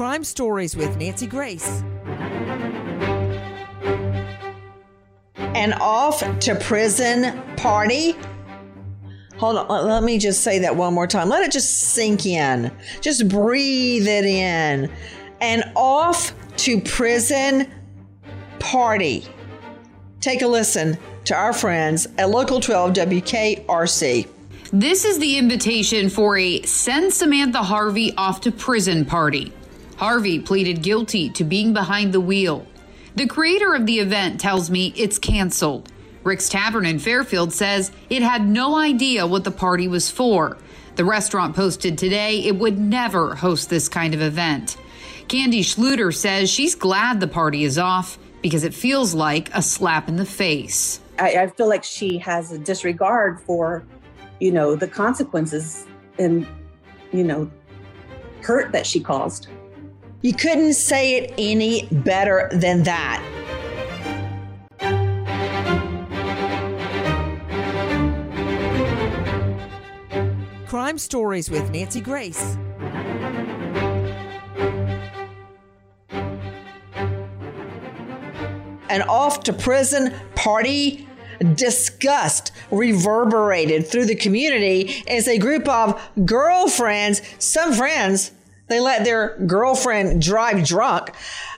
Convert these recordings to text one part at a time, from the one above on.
Crime Stories with Nancy Grace. An off to prison party. Hold on, let me just say that one more time. Let it just sink in. Just breathe it in. An off to prison party. Take a listen to our friends at Local 12 WKRC. This is the invitation for a Send Samantha Harvey Off to Prison party. Harvey pleaded guilty to being behind the wheel. The creator of the event tells me it's canceled. Rick's Tavern in Fairfield says it had no idea what the party was for. The restaurant posted today it would never host this kind of event. Candy Schluter says she's glad the party is off because it feels like a slap in the face. I, I feel like she has a disregard for, you know, the consequences and, you know, hurt that she caused. You couldn't say it any better than that. Crime Stories with Nancy Grace. An off to prison party disgust reverberated through the community as a group of girlfriends, some friends, they let their girlfriend drive drunk,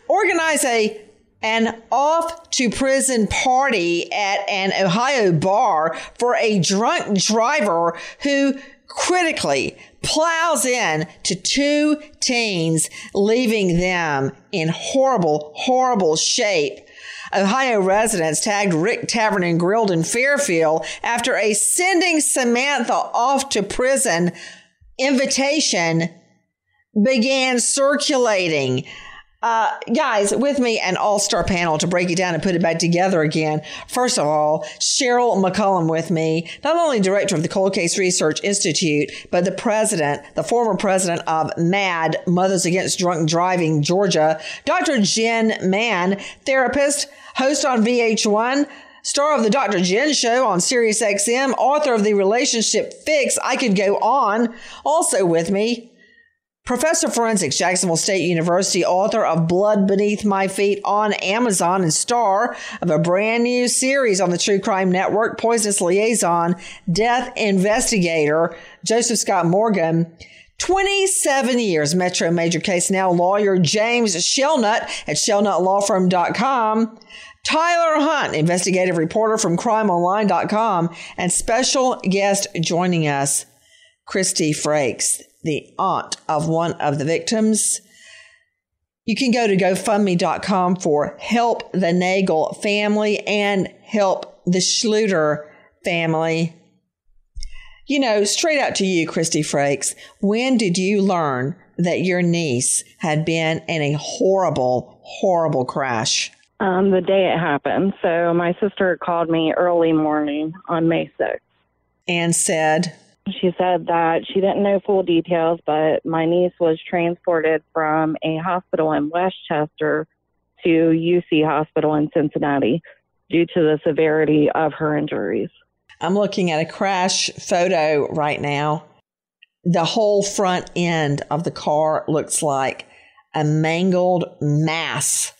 organize a an off to prison party at an Ohio bar for a drunk driver who critically plows in to two teens, leaving them in horrible, horrible shape. Ohio residents tagged Rick Tavern and Grilled in Fairfield after a sending Samantha off to prison invitation began circulating. Uh, guys, with me, an all star panel to break it down and put it back together again. First of all, Cheryl McCollum with me, not only director of the Cold Case Research Institute, but the president, the former president of MADD, Mothers Against Drunk Driving, Georgia, Dr. Jen Mann, therapist, host on VH1, star of the Dr. Jen Show on Sirius XM, author of The Relationship Fix. I could go on. Also with me, Professor Forensics, Jacksonville State University, author of Blood Beneath My Feet on Amazon, and star of a brand new series on the True Crime Network, Poisonous Liaison, Death Investigator, Joseph Scott Morgan. 27 years Metro Major Case Now lawyer James Shelnut at shelnutlawfirm.com. Tyler Hunt, investigative reporter from crimeonline.com, and special guest joining us, Christy Frakes, the aunt of one of the victims. You can go to GoFundMe.com for Help the Nagel family and Help the Schluter family. You know, straight out to you, Christy Frakes, when did you learn that your niece had been in a horrible, horrible crash? Um, the day it happened. So my sister called me early morning on May 6th. And said, she said that she didn't know full details, but my niece was transported from a hospital in Westchester to UC Hospital in Cincinnati due to the severity of her injuries. I'm looking at a crash photo right now. The whole front end of the car looks like a mangled mass.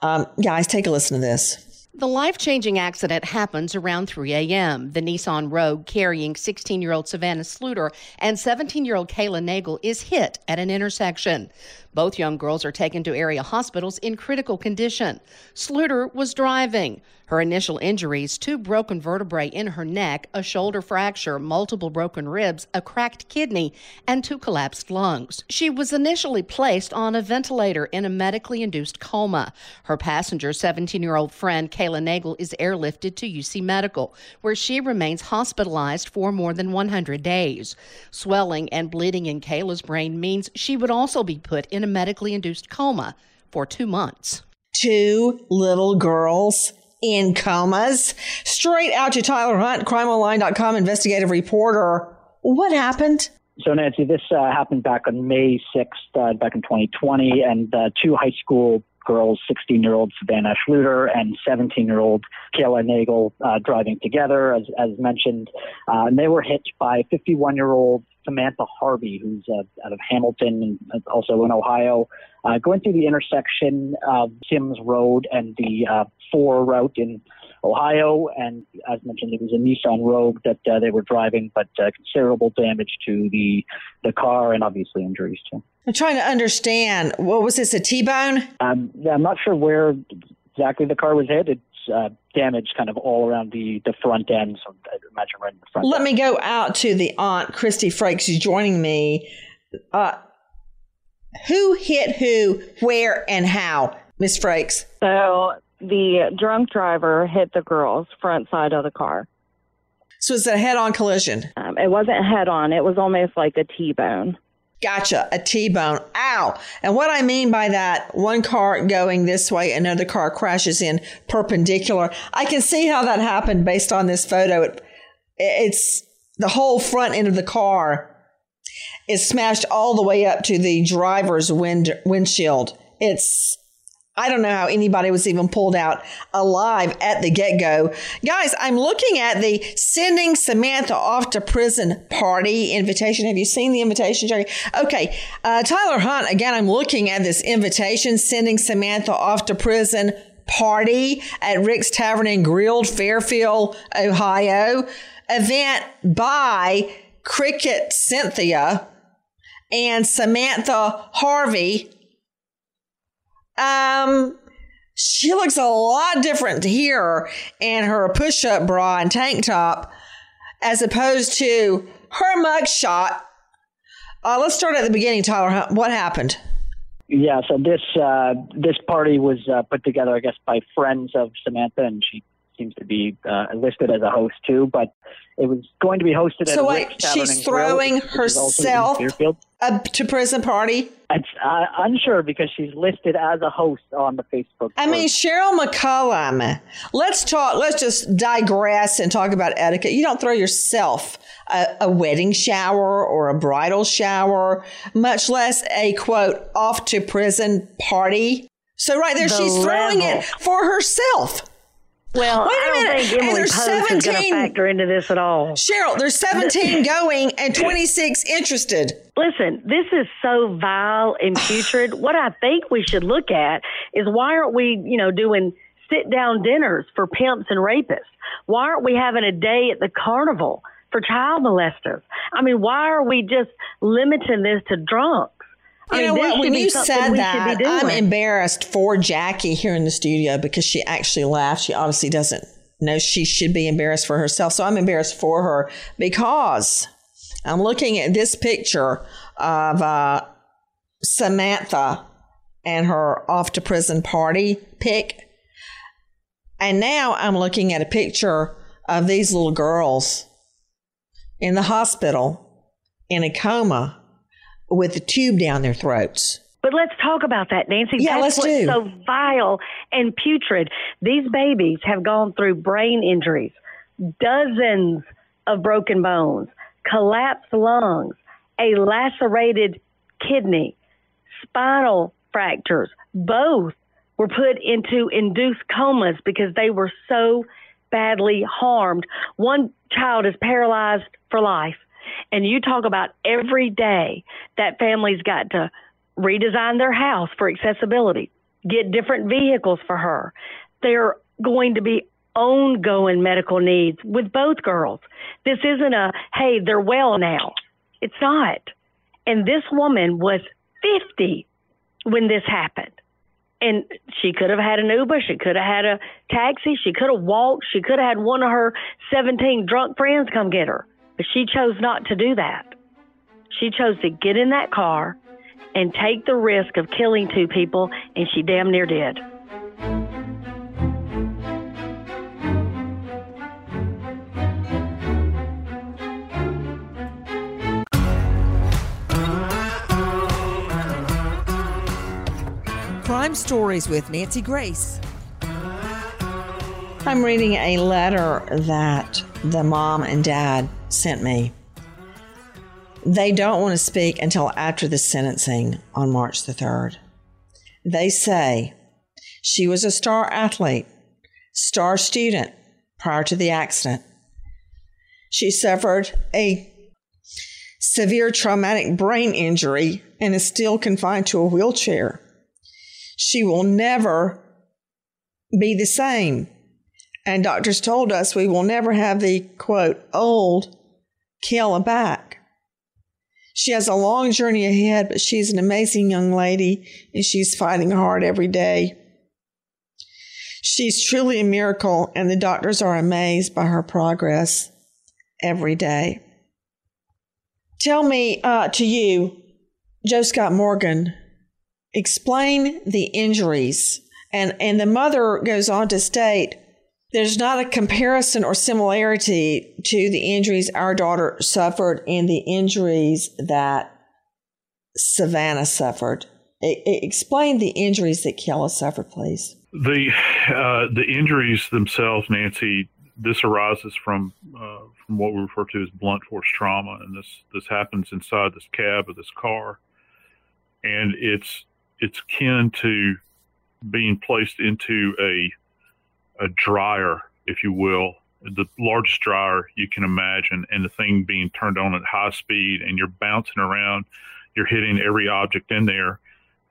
Um, guys, take a listen to this. The life changing accident happens around 3 a.m. The Nissan Rogue carrying 16 year old Savannah Schluter and 17 year old Kayla Nagel is hit at an intersection. Both young girls are taken to area hospitals in critical condition. Schluter was driving. Her initial injuries two broken vertebrae in her neck, a shoulder fracture, multiple broken ribs, a cracked kidney, and two collapsed lungs. She was initially placed on a ventilator in a medically induced coma. Her passenger, 17 year old friend Kayla Nagel, is airlifted to UC Medical, where she remains hospitalized for more than 100 days. Swelling and bleeding in Kayla's brain means she would also be put in a medically induced coma for two months. Two little girls in comas. Straight out to Tyler Hunt, crimeonline.com investigative reporter. What happened? So, Nancy, this uh, happened back on May 6th, uh, back in 2020, and uh, two high school girls, 16 year old Savannah Schluter and 17 year old Kayla Nagel, uh, driving together, as, as mentioned. Uh, and they were hit by 51 year old Samantha Harvey, who's uh, out of Hamilton and also in Ohio, uh, going through the intersection of Sims Road and the uh, 4 route in Ohio. And as mentioned, it was a Nissan Rogue that uh, they were driving, but uh, considerable damage to the, the car and obviously injuries too. I'm trying to understand. What was this, a T bone? Um, I'm not sure where exactly the car was hit. It's uh, damage kind of all around the, the front end. So I imagine right in the front. Let end. me go out to the aunt, Christy Frakes, who's joining me. Uh, who hit who, where, and how, Miss Frakes? So the drunk driver hit the girls front side of the car. So it's a head-on collision. Um, it wasn't head on; it was almost like a T-bone. Gotcha, a T-bone. Ow! And what I mean by that, one car going this way, another car crashes in perpendicular. I can see how that happened based on this photo. It, it's the whole front end of the car is smashed all the way up to the driver's wind windshield. It's I don't know how anybody was even pulled out alive at the get go. Guys, I'm looking at the sending Samantha off to prison party invitation. Have you seen the invitation, Jerry? Okay. Uh, Tyler Hunt, again, I'm looking at this invitation sending Samantha off to prison party at Rick's Tavern and Grilled, Fairfield, Ohio. Event by Cricket Cynthia and Samantha Harvey um, she looks a lot different here in her push up bra and tank top as opposed to her mugshot. Uh, let's start at the beginning, Tyler. What happened? Yeah, so this uh, this party was uh, put together, I guess, by friends of Samantha, and she seems to be uh, listed as a host too. But it was going to be hosted. So at wait, Rick's Tavern she's and Grill, throwing which is also in herself up to prison party. It's uh, unsure because she's listed as a host on the Facebook. I mean. Cheryl McCollum. Let's talk. Let's just digress and talk about etiquette. You don't throw yourself a, a wedding shower or a bridal shower, much less a quote off to prison party. So right there, The she's throwing level. it for herself. Well, Wait a I don't minute, think Emily Post is going to 17 factor into this at all. Cheryl, there's 17 going and 26 interested. Listen, this is so vile and putrid. what I think we should look at is why aren't we, you know, doing sit down dinners for pimps and rapists? Why aren't we having a day at the carnival for child molesters? I mean, why are we just limiting this to drunks? I You mean, know what? When you said that, I'm embarrassed for Jackie here in the studio because she actually laughed. She obviously doesn't know she should be embarrassed for herself. So I'm embarrassed for her because I'm looking at this picture of uh, Samantha and her off to prison party pic. And now I'm looking at a picture of these little girls in the hospital in a coma with a tube down their throats. But let's talk about that, Nancy. Yeah, That's let's what's do. so vile and putrid. These babies have gone through brain injuries, dozens of broken bones, collapsed lungs, a lacerated kidney, spinal fractures. Both were put into induced comas because they were so badly harmed. One child is paralyzed for life. And you talk about every day that family's got to redesign their house for accessibility, get different vehicles for her. They're going to be ongoing medical needs with both girls. This isn't a, hey, they're well now. It's not. And this woman was 50 when this happened. And she could have had an Uber, she could have had a taxi, she could have walked, she could have had one of her 17 drunk friends come get her. But she chose not to do that. She chose to get in that car and take the risk of killing two people, and she damn near did. Crime Stories with Nancy Grace. I'm reading a letter that the mom and dad sent me. They don't want to speak until after the sentencing on March the 3rd. They say she was a star athlete, star student prior to the accident. She suffered a severe traumatic brain injury and is still confined to a wheelchair. She will never be the same. And doctors told us we will never have the quote, old Kayla back. She has a long journey ahead, but she's an amazing young lady and she's fighting hard every day. She's truly a miracle, and the doctors are amazed by her progress every day. Tell me uh, to you, Joe Scott Morgan, explain the injuries. And, and the mother goes on to state there's not a comparison or similarity to the injuries our daughter suffered and the injuries that Savannah suffered. explain the injuries that Kayla suffered, please. The uh, the injuries themselves, Nancy. This arises from uh, from what we refer to as blunt force trauma, and this this happens inside this cab of this car, and it's it's akin to being placed into a a dryer, if you will, the largest dryer you can imagine, and the thing being turned on at high speed, and you're bouncing around, you're hitting every object in there,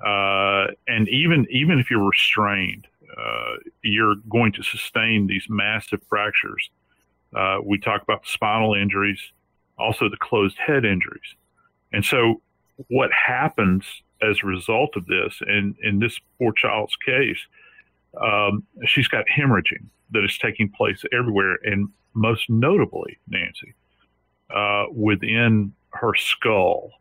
uh, and even even if you're restrained, uh, you're going to sustain these massive fractures. Uh, we talk about spinal injuries, also the closed head injuries, and so what happens as a result of this, and in this poor child's case, um, she's got hemorrhaging that is taking place everywhere, and most notably, Nancy, uh, within her skull.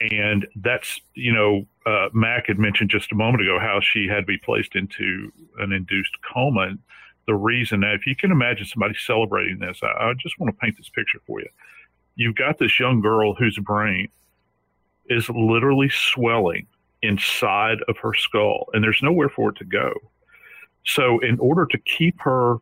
And that's, you know, uh, Mac had mentioned just a moment ago how she had to be placed into an induced coma. And the reason that, if you can imagine somebody celebrating this, I, I just want to paint this picture for you. You've got this young girl whose brain is literally swelling inside of her skull, and there's nowhere for it to go. So, in order to keep her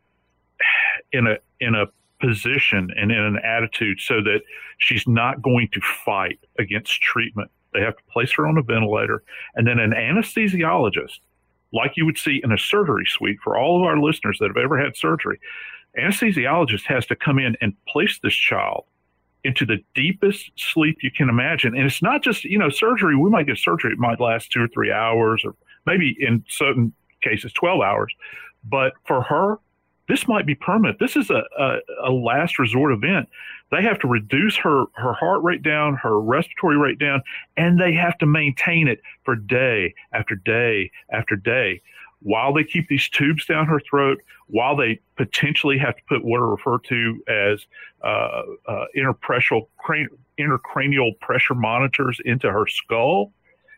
in a in a position and in an attitude so that she's not going to fight against treatment, they have to place her on a ventilator, and then an anesthesiologist, like you would see in a surgery suite for all of our listeners that have ever had surgery, anesthesiologist has to come in and place this child into the deepest sleep you can imagine. And it's not just, you know, surgery. We might get surgery, it might last two or three hours, or maybe in certain cases 12 hours. But for her, this might be permanent. This is a, a, a, last resort event. They have to reduce her, her heart rate down, her respiratory rate down, and they have to maintain it for day after day after day while they keep these tubes down her throat, while they potentially have to put what are referred to as uh, uh, intracranial pressure monitors into her skull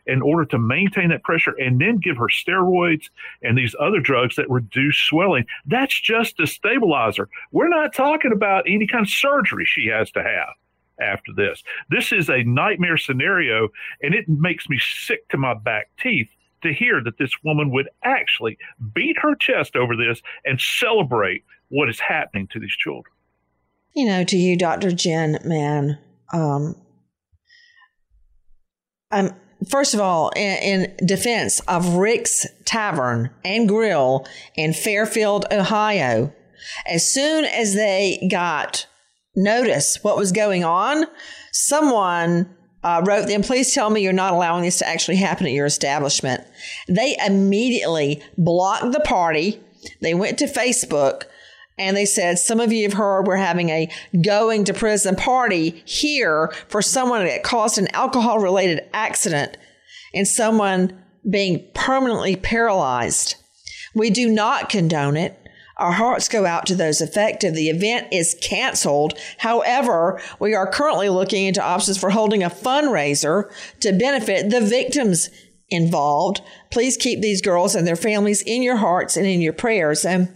in order to maintain that pressure and then give her steroids and these other drugs that reduce swelling. That's just a stabilizer. We're not talking about any kind of surgery she has to have after this. This is a nightmare scenario, and it makes me sick to my back teeth to hear that this woman would actually beat her chest over this and celebrate what is happening to these children. You know, to you, Dr. Jen Mann, um, I'm first of all, in, in, defense of Rick's Tavern and Grill in Fairfield, Ohio, as soon as they got notice what was going on, someone uh, wrote them, please tell me you're not allowing this to actually happen at your establishment. They immediately blocked the party. They went to Facebook and they said, Some of you have heard we're having a going to prison party here for someone that caused an alcohol related accident and someone being permanently paralyzed. We do not condone it. Our hearts go out to those affected. The event is canceled. However, we are currently looking into options for holding a fundraiser to benefit the victims involved. Please keep these girls and their families in your hearts and in your prayers. And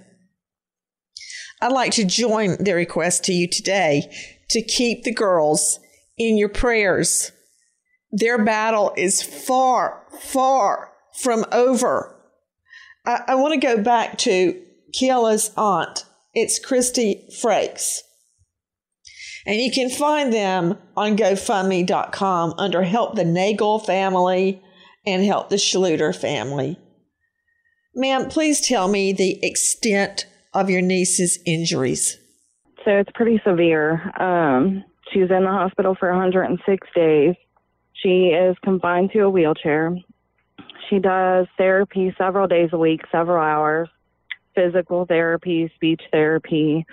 I'd like to join the request to you today to keep the girls in your prayers. Their battle is far, far from over. I, I want to go back to Kayla's aunt. It's Christy Frakes. And you can find them on GoFundMe.com under Help the Nagel Family and Help the Schluter Family. Ma'am, please tell me the extent of your niece's injuries. So it's pretty severe. Um, she was in the hospital for 106 days. She is confined to a wheelchair. She does therapy several days a week, several hours, physical therapy, speech therapy.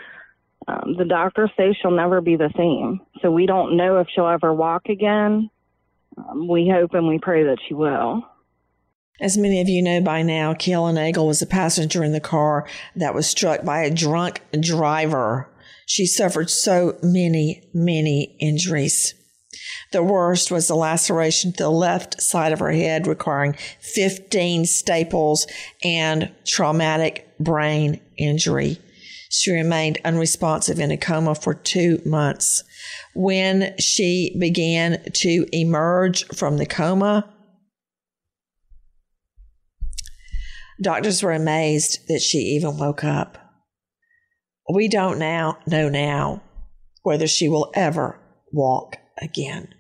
Um, the doctors say she'll never be the same. So we don't know if she'll ever walk again. Um, we hope and we pray that she will. As many of you know by now, Kayla Nagel was a passenger in the car that was struck by a drunk driver. She suffered so many, many injuries. The worst was the laceration to the left side of her head, requiring 15 staples and traumatic brain injury. She remained unresponsive in a coma for two months. When she began to emerge from the coma, doctors were amazed that she even woke up. We don't now know now whether she will ever walk again.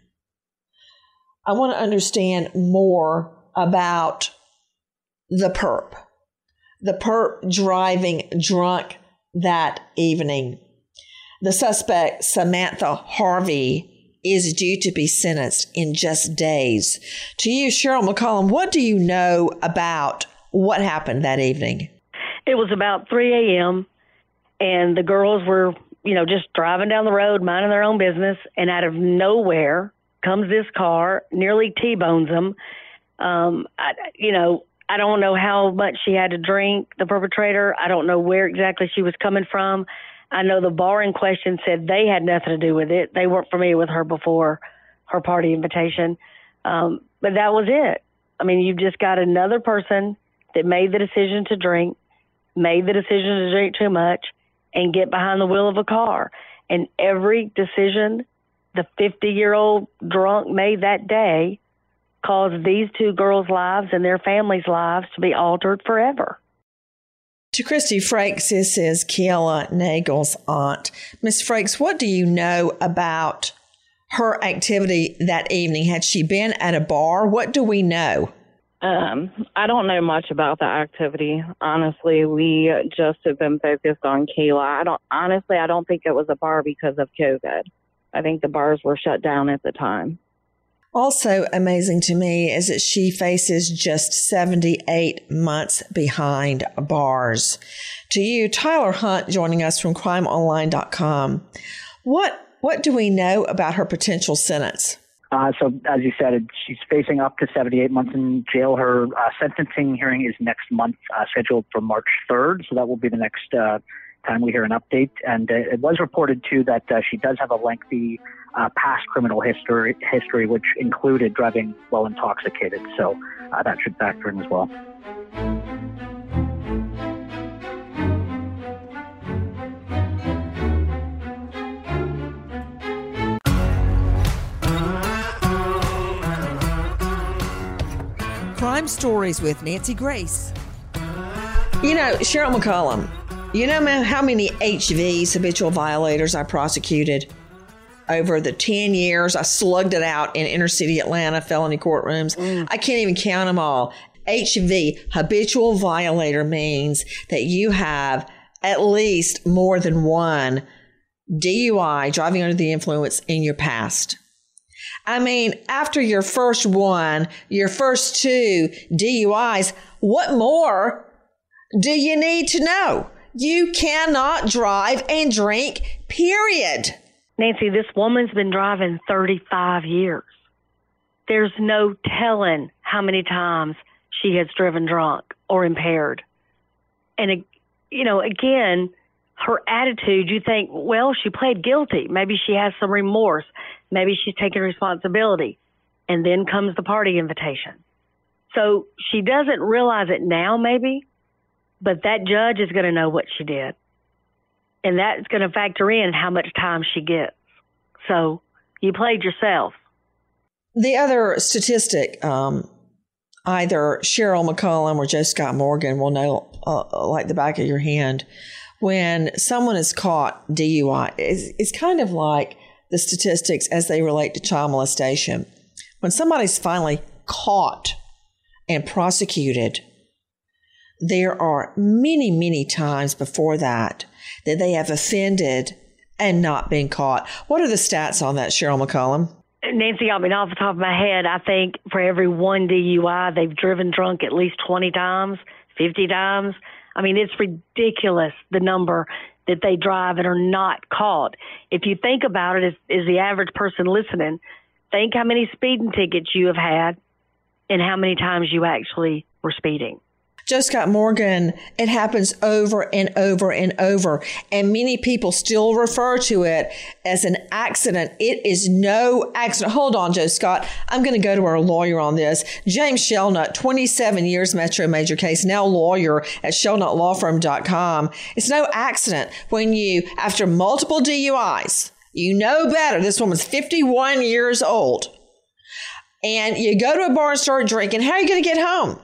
I want to understand more about the perp. The perp driving drunk that evening. The suspect, Samantha Harvey, is due to be sentenced in just days. To you, Cheryl McCollum, what do you know about what happened that evening? It was about 3 a.m., and the girls were, you know, just driving down the road, minding their own business, and out of nowhere, comes this car, nearly T-bones them. Um, I, you know, I don't know how much she had to drink, the perpetrator. I don't know where exactly she was coming from. I know the bar in question said they had nothing to do with it. They weren't familiar with her before her party invitation. Um, but that was it. I mean, you've just got another person that made the decision to drink, made the decision to drink too much, and get behind the wheel of a car. And every decision the 50 year old drunk made that day caused these two girls' lives and their families' lives to be altered forever. To Christy Frakes, this is Kayla Nagel's aunt. Miss Frakes, what do you know about her activity that evening? Had she been at a bar? What do we know? Um, I don't know much about the activity. Honestly, we just have been focused on Kayla. I don't honestly I don't think it was a bar because of COVID. I think the bars were shut down at the time. Also amazing to me is that she faces just 78 months behind bars. To you, Tyler Hunt joining us from crimeonline.com. What what do we know about her potential sentence? Uh, so, as you said, she's facing up to 78 months in jail. Her uh, sentencing hearing is next month, uh, scheduled for March 3rd. So that will be the next uh, time we hear an update. And uh, it was reported too that uh, she does have a lengthy past criminal history, history, which included driving while intoxicated. So that should factor in as well. Crime Stories with Nancy Grace. You know, Cheryl McCollum, you know how many HVs, habitual violators, I prosecuted over the 10 years I slugged it out in inner city Atlanta felony courtrooms? Mm. I can't even count them all. HV, habitual violator, means that you have at least more than one DUI, driving under the influence, in your past. I mean, after your first one, your first two DUIs, what more do you need to know? You cannot drive and drink, period. Nancy, this woman's been driving 35 years. There's no telling how many times she has driven drunk or impaired. And, you know, again, her attitude, you think, well, she played guilty. Maybe she has some remorse. Maybe she's taking responsibility. And then comes the party invitation. So she doesn't realize it now, maybe, but that judge is going to know what she did. And that's going to factor in how much time she gets. So you played yourself. The other statistic, um, either Cheryl McCollum or Joe Scott Morgan will know uh, like the back of your hand. When someone is caught DUI, it's, it's kind of like the statistics as they relate to child molestation. When somebody's finally caught and prosecuted, there are many, many times before that that they have offended and not been caught. What are the stats on that, Cheryl McCollum? Nancy, I mean, off the top of my head, I think for every one DUI, they've driven drunk at least 20 times, 50 times. I mean, it's ridiculous the number that they drive and are not caught. If you think about it, as the average person listening, think how many speeding tickets you have had and how many times you actually were speeding. Joe Scott Morgan, it happens over and over and over. And many people still refer to it as an accident. It is no accident. Hold on, Joe Scott. I'm going to go to our lawyer on this. James Shelnut, 27 years Metro Major case, now lawyer at shelnutlawfirm.com. It's no accident when you, after multiple DUIs, you know better. This woman's 51 years old. And you go to a bar and start drinking. How are you going to get home?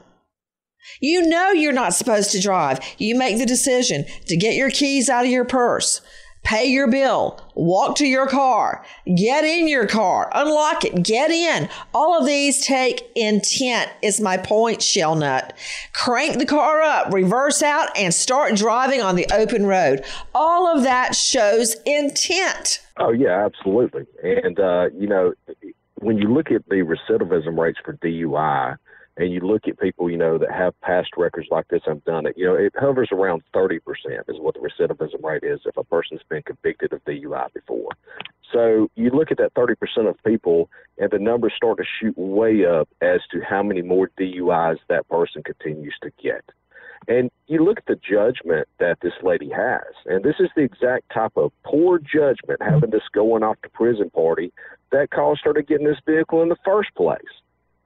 You know you're not supposed to drive. You make the decision to get your keys out of your purse, pay your bill, walk to your car, get in your car, unlock it, get in. All of these take intent, is my point, Shelnut. Crank the car up, reverse out, and start driving on the open road. All of that shows intent. Oh, yeah, absolutely. And, uh, you know, when you look at the recidivism rates for DUI, and you look at people, you know, that have past records like this, I've done it, you know, it hovers around 30% is what the recidivism rate is if a person's been convicted of DUI before. So you look at that 30% of people, and the numbers start to shoot way up as to how many more DUIs that person continues to get. And you look at the judgment that this lady has, and this is the exact type of poor judgment having this going off to prison party that caused her to get in this vehicle in the first place.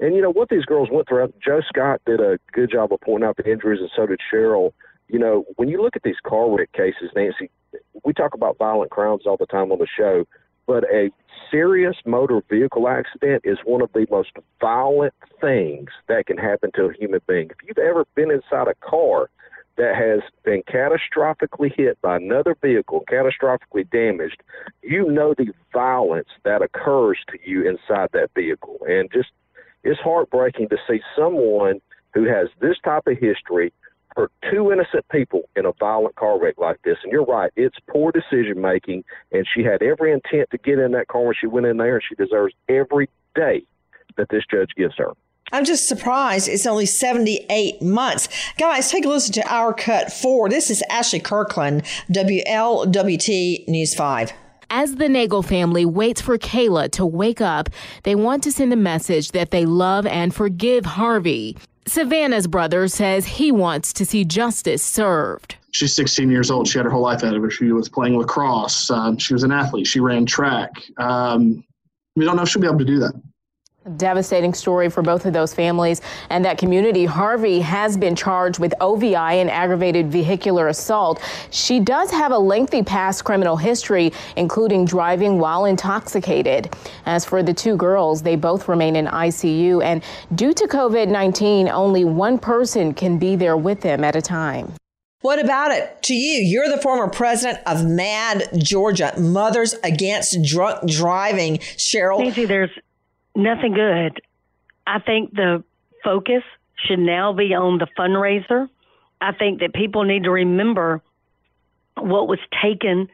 And you know what these girls went through. Joe Scott did a good job of pointing out the injuries, and so did Cheryl. You know, when you look at these car wreck cases, Nancy, we talk about violent crimes all the time on the show, but a serious motor vehicle accident is one of the most violent things that can happen to a human being. If you've ever been inside a car that has been catastrophically hit by another vehicle, catastrophically damaged, you know the violence that occurs to you inside that vehicle. And just it's heartbreaking to see someone who has this type of history hurt two innocent people in a violent car wreck like this. And you're right, it's poor decision making, and she had every intent to get in that car when she went in there, and she deserves every day that this judge gives her. I'm just surprised it's only 78 months. Guys, take a listen to our cut four. This is Ashley Kirkland, WLWT News 5. As the Nagel family waits for Kayla to wake up, they want to send a message that they love and forgive Harvey. Savannah's brother says he wants to see justice served. She's 16 years old. She had her whole life ahead of her. She was playing lacrosse. Um, she was an athlete. She ran track. Um, we don't know if she'll be able to do that. Devastating story for both of those families and that community. Harvey has been charged with OVI and aggravated vehicular assault. She does have a lengthy past criminal history, including driving while intoxicated. As for the two girls, they both remain in ICU, and due to COVID 19, only one person can be there with them at a time. What about it to you? You're the former president of MADD Georgia, Mothers Against Drunk Driving. Cheryl. Nancy, there's nothing good. I think the focus should now be on the fundraiser. I think that people need to remember what was taken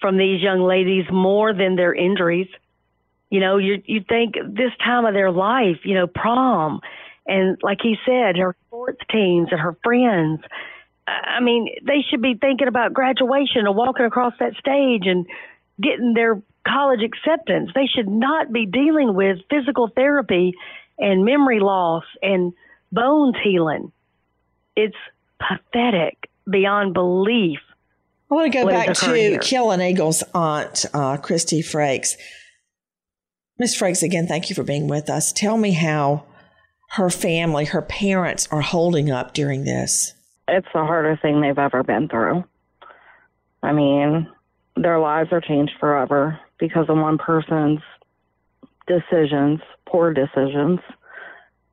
from these young ladies more than their injuries. You know, you you think this time of their life, you know, prom, and like he said, her sports teams and her friends. I mean, they should be thinking about graduation and walking across that stage and getting their college acceptance. They should not be dealing with physical therapy and memory loss and bones healing. It's pathetic beyond belief. I want to go back to here. Kayla Nagel's aunt, uh, Christy Frakes. Miss Frakes, again, thank you for being with us. Tell me how her family, her parents are holding up during this. It's the hardest thing they've ever been through. I mean, their lives are changed forever because of one person's decisions, poor decisions.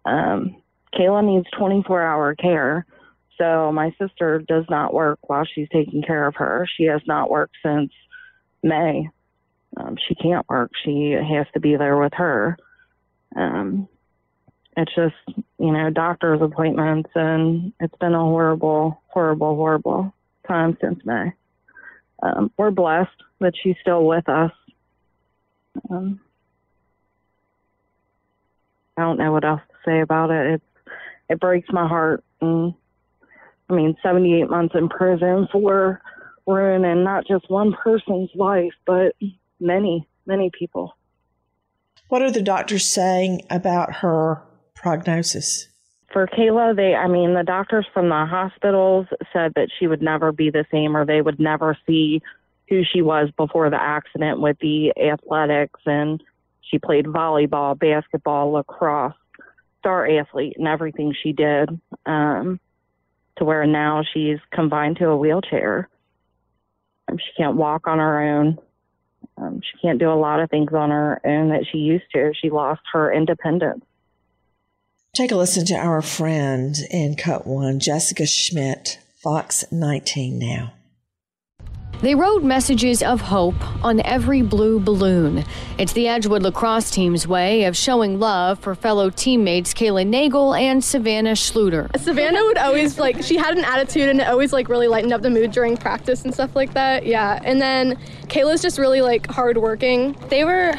Um, Kayla needs 24 hour care. So my sister does not work while she's taking care of her. She has not worked since May. Um, she can't work. She has to be there with her. Um, it's just, you know, doctor's appointments, and it's been a horrible, horrible, horrible time since May. Um, we're blessed that she's still with us. Um, I don't know what else to say about it. It's it breaks my heart. And, I mean, 78 months in prison for ruining not just one person's life, but many, many people. What are the doctors saying about her prognosis? For Kayla, they, I mean, the doctors from the hospitals said that she would never be the same or they would never see who she was before the accident with the athletics. And she played volleyball, basketball, lacrosse, star athlete, and everything she did. Um, to where now she's confined to a wheelchair. Um, she can't walk on her own. Um, she can't do a lot of things on her own that she used to. She lost her independence. Take a listen to our friend in Cut One, Jessica Schmidt, Fox 19 now. They wrote messages of hope on every blue balloon. It's the Edgewood lacrosse team's way of showing love for fellow teammates Kayla Nagel and Savannah Schluter. Savannah would always like she had an attitude and it always like really lightened up the mood during practice and stuff like that. Yeah. And then Kayla's just really like hardworking. They were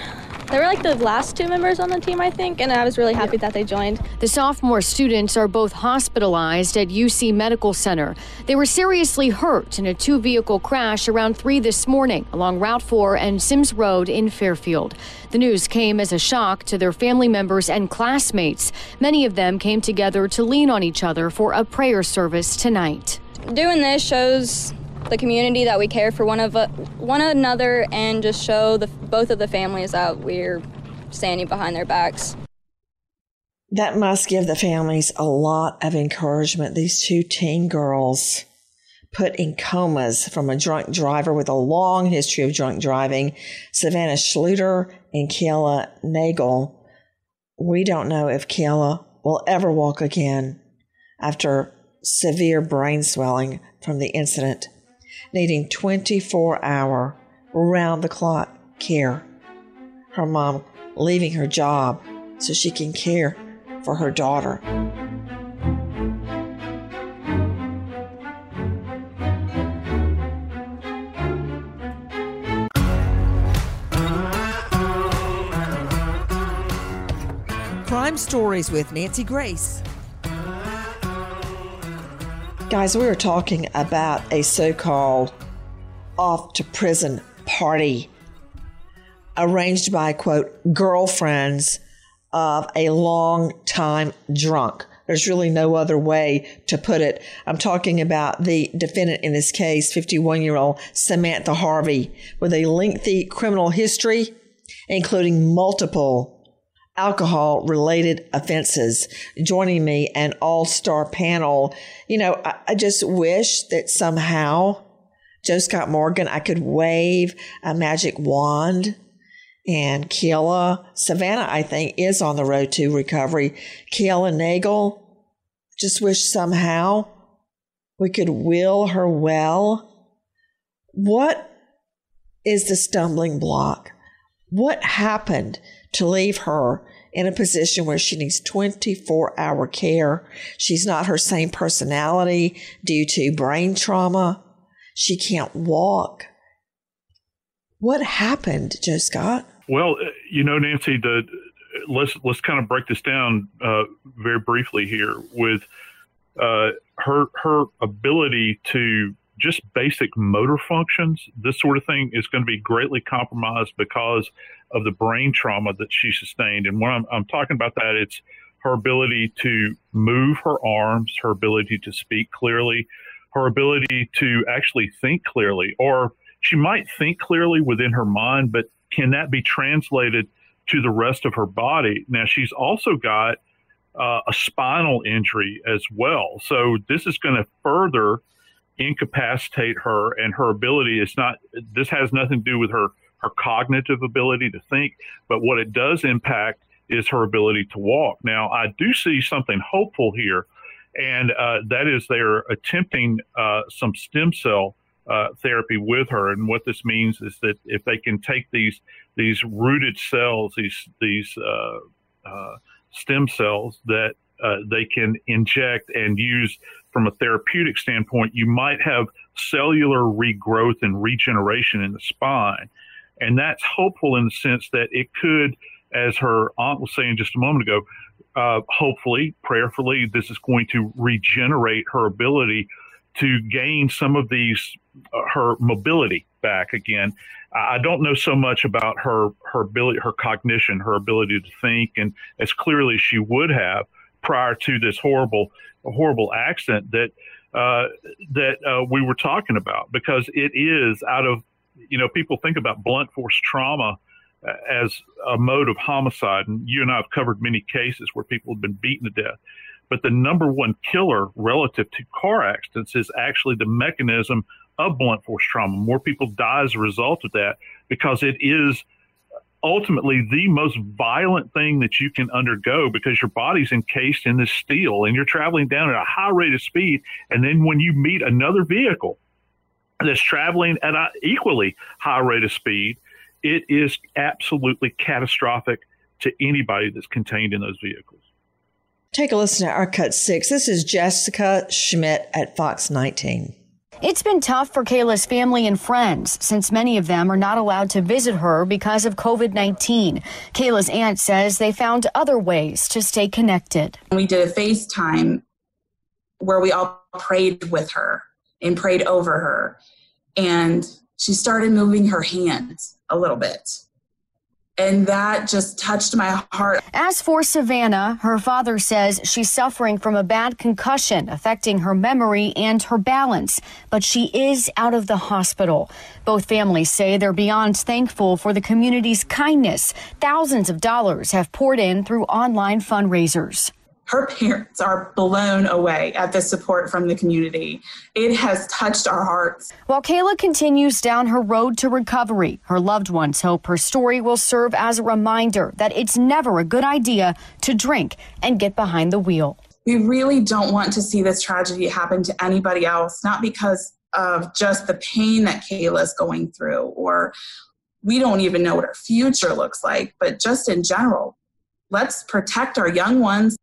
they were like the last two members on the team, I think, and I was really happy that they joined. The sophomore students are both hospitalized at UC Medical Center. They were seriously hurt in a two vehicle crash around 3 this morning along Route 4 and Sims Road in Fairfield. The news came as a shock to their family members and classmates. Many of them came together to lean on each other for a prayer service tonight. Doing this shows the community that we care for one of uh, one another and just show the both of the families that we're standing behind their backs. That must give the families a lot of encouragement. These two teen girls put in comas from a drunk driver with a long history of drunk driving, Savannah Schluter and Kayla Nagel. We don't know if Kayla will ever walk again after severe brain swelling from the incident, needing 24 hour, round the clock care. Her mom leaving her job so she can care for her daughter. Crime Stories with Nancy Grace. Guys, we were talking about a so called off to prison party arranged by, quote, girlfriends of a long time drunk. There's really no other way to put it. I'm talking about the defendant in this case, 51 year old Samantha Harvey, with a lengthy criminal history, including multiple alcohol related offenses. Joining me, an all star panel. You know, I, I just wish that somehow Joe Scott Morgan, I could wave a magic wand and Kayla Savannah, I think, is on the road to recovery. Kayla Nagel, just wish somehow we could will her well. What is the stumbling block? What happened to leave her in a position where she needs 24 hour care? She's not her same personality due to brain trauma. She can't walk. What happened, Joe Scott? Well, uh, you know, Nancy, the let's let's kind of break this down uh, very briefly here with uh, her her ability to just basic motor functions, this sort of thing is going to be greatly compromised because of the brain trauma that she sustained. And when I'm, I'm talking about that, it's her ability to move her arms, her ability to speak clearly, her ability to actually think clearly, or she might think clearly within her mind, but can that be translated to the rest of her body? Now, she's also got uh, a spinal injury as well. So, this is going to further incapacitate her, and her ability is not, this has nothing to do with her, her cognitive ability to think, but what it does impact is her ability to walk. Now, I do see something hopeful here, and uh, that is they're attempting uh, some stem cell uh, therapy with her. And what this means is that if they can take these these rooted cells, these these uh, uh, stem cells that uh, they can inject and use from a therapeutic standpoint, you might have cellular regrowth and regeneration in the spine. And that's hopeful in the sense that it could, as her aunt was saying just a moment ago, uh, hopefully, prayerfully, this is going to regenerate her ability to gain some of these uh, her mobility back again. I don't know so much about her her ability, her cognition, her ability to think, and as clearly as she would have prior to this horrible horrible accident that uh, that uh, we were talking about, because it is out of you know people think about blunt force trauma uh, as a mode of homicide, and you and I have covered many cases where people have been beaten to death. But the number one killer relative to car accidents is actually the mechanism of blunt force trauma. More people die as a result of that because it is ultimately the most violent thing that you can undergo because your body's encased in this steel and you're traveling down at a high rate of speed. And then when you meet another vehicle that's traveling at an equally high rate of speed, it is absolutely catastrophic to anybody that's contained in those vehicles. Take a listen to our cut six. This is Jessica Schmidt at Fox 19. It's been tough for Kayla's family and friends since many of them are not allowed to visit her because of COVID 19. Kayla's aunt says they found other ways to stay connected. We did a FaceTime where we all prayed with her and prayed over her. And she started moving her hands a little bit. And that just touched my heart. As for Savannah, her father says she's suffering from a bad concussion affecting her memory and her balance, but she is out of the hospital. Both families say they're beyond thankful for the community's kindness. Thousands of dollars have poured in through online fundraisers her parents are blown away at the support from the community. It has touched our hearts. While Kayla continues down her road to recovery, her loved ones hope her story will serve as a reminder that it's never a good idea to drink and get behind the wheel. We really don't want to see this tragedy happen to anybody else, not because of just the pain that Kayla's going through, or we don't even know what her future looks like, but just in general. Let's protect our young ones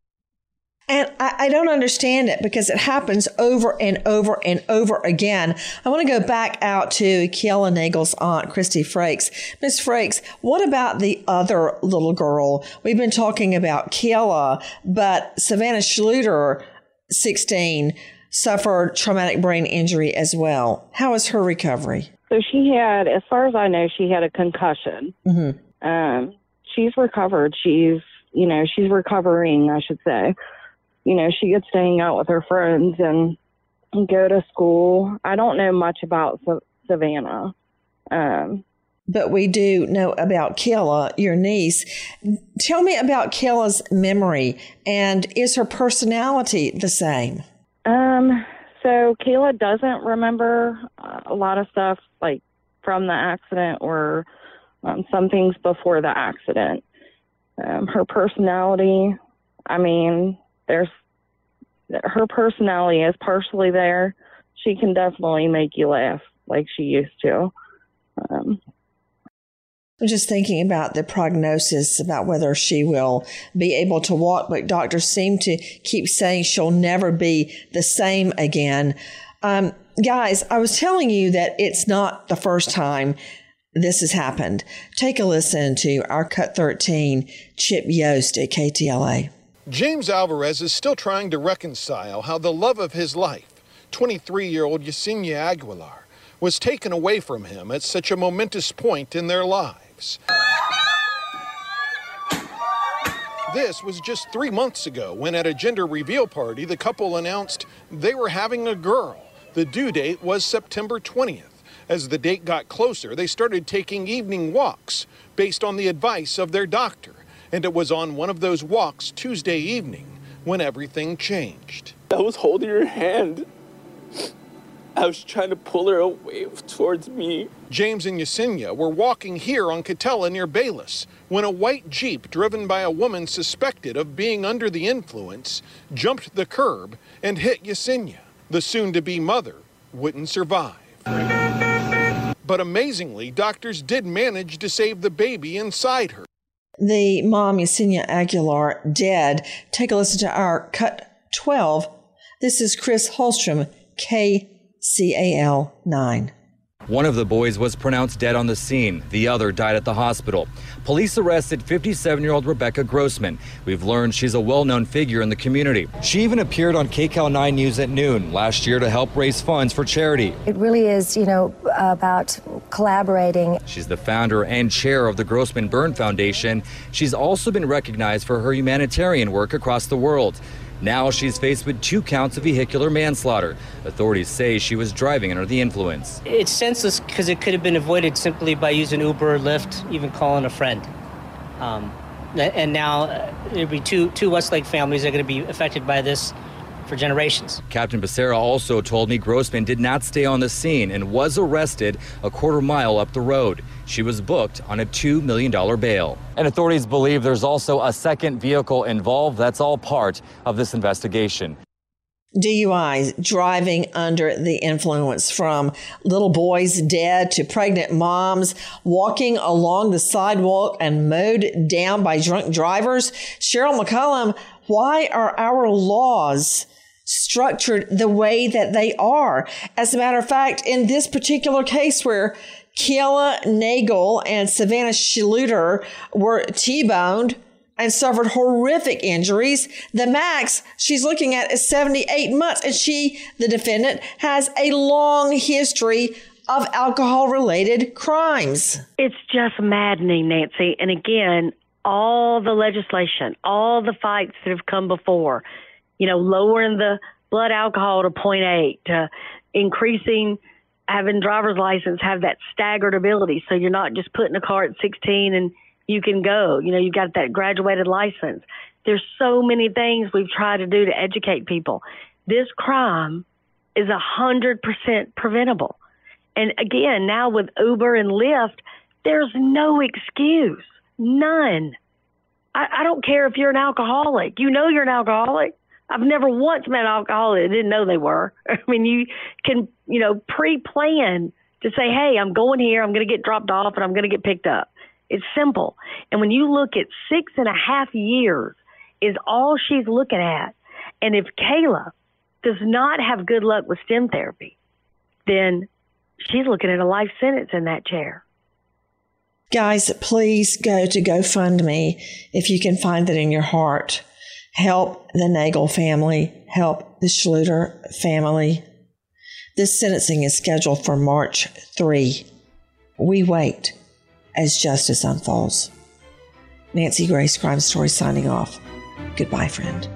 and I, I, don't understand it because it happens over and over and over again. I want to go back out to Kayla Nagel's aunt, Christy Frakes. Miss Frakes, what about the other little girl? We've been talking about Kiela, but Savannah Schluter, 16, suffered traumatic brain injury as well. How is her recovery? So she had, as far as I know, she had a concussion. Mm-hmm. Um, she's recovered. She's, you know, she's recovering, I should say you know, she gets to hang out with her friends and go to school. I don't know much about Savannah. Um, but we do know about Kayla, your niece. Tell me about Kayla's memory and is her personality the same? Um, so Kayla doesn't remember uh, a lot of stuff like from the accident or um, some things before the accident. Um, her personality, I mean, there's her personality is partially there. She can definitely make you laugh like she used to. Um, I'm just thinking about the prognosis about whether she will be able to walk, but doctors seem to keep saying she'll never be the same again. Um, guys, I was telling you that it's not the first time this has happened. Take a listen to our Cut 13, Chip Yost at KTLA. James Alvarez is still trying to reconcile how the love of his life 23 year old Yesenia Aguilar was taken away from him at such a momentous point in their lives. This was just three months ago when, at a gender reveal party, the couple announced they were having a girl. The due date was September 20th. As the date got closer, they started taking evening walks based on the advice of their doctor. And it was on one of those walks Tuesday evening when everything changed. I was holding her hand. I was trying to pull her away towards me. James and Yesenia were walking here on Katella near Bayless when a white Jeep driven by a woman suspected of being under the influence jumped the curb and hit Yesenia. The soon to be mother wouldn't survive. But amazingly, doctors did manage to save the baby inside her. The mom, Yesenia Aguilar, dead. Take a listen to our cut 12. This is Chris Holstrom, KCAL 9. One of the boys was pronounced dead on the scene. The other died at the hospital. Police arrested 57 year old Rebecca Grossman. We've learned she's a well known figure in the community. She even appeared on KCAL 9 News at noon last year to help raise funds for charity. It really is, you know, about collaborating. She's the founder and chair of the Grossman Burn Foundation. She's also been recognized for her humanitarian work across the world. Now she's faced with two counts of vehicular manslaughter. Authorities say she was driving under the influence. It's senseless because it could have been avoided simply by using Uber or Lyft, even calling a friend. Um, and now uh, there'll be two two Westlake families that are going to be affected by this for generations. Captain Becerra also told me Grossman did not stay on the scene and was arrested a quarter mile up the road. She was booked on a $2 million bail. And authorities believe there's also a second vehicle involved. That's all part of this investigation. DUIs, driving under the influence from little boys dead to pregnant moms walking along the sidewalk and mowed down by drunk drivers. Cheryl McCollum, why are our laws structured the way that they are. As a matter of fact, in this particular case where Kayla Nagel and Savannah Schluter were T-boned and suffered horrific injuries, the max she's looking at is 78 months. And she, the defendant, has a long history of alcohol related crimes. It's just maddening, Nancy. And again, all the legislation, all the fights that have come before, you know, lowering the blood alcohol to 0.8, to increasing having driver's license have that staggered ability. So you're not just putting a car at 16 and you can go. You know, you've got that graduated license. There's so many things we've tried to do to educate people. This crime is hundred percent preventable. And again, now with Uber and Lyft, there's no excuse. None. I, I don't care if you're an alcoholic. You know you're an alcoholic. I've never once met an alcoholic that didn't know they were. I mean, you can, you know, pre-plan to say, hey, I'm going here, I'm going to get dropped off, and I'm going to get picked up. It's simple. And when you look at six and a half years is all she's looking at. And if Kayla does not have good luck with stem therapy, then she's looking at a life sentence in that chair. Guys, please go to GoFundMe if you can find it in your heart. Help the Nagel family, help the Schluter family. This sentencing is scheduled for March 3. We wait as justice unfolds. Nancy Grace, Crime Story, signing off. Goodbye, friend.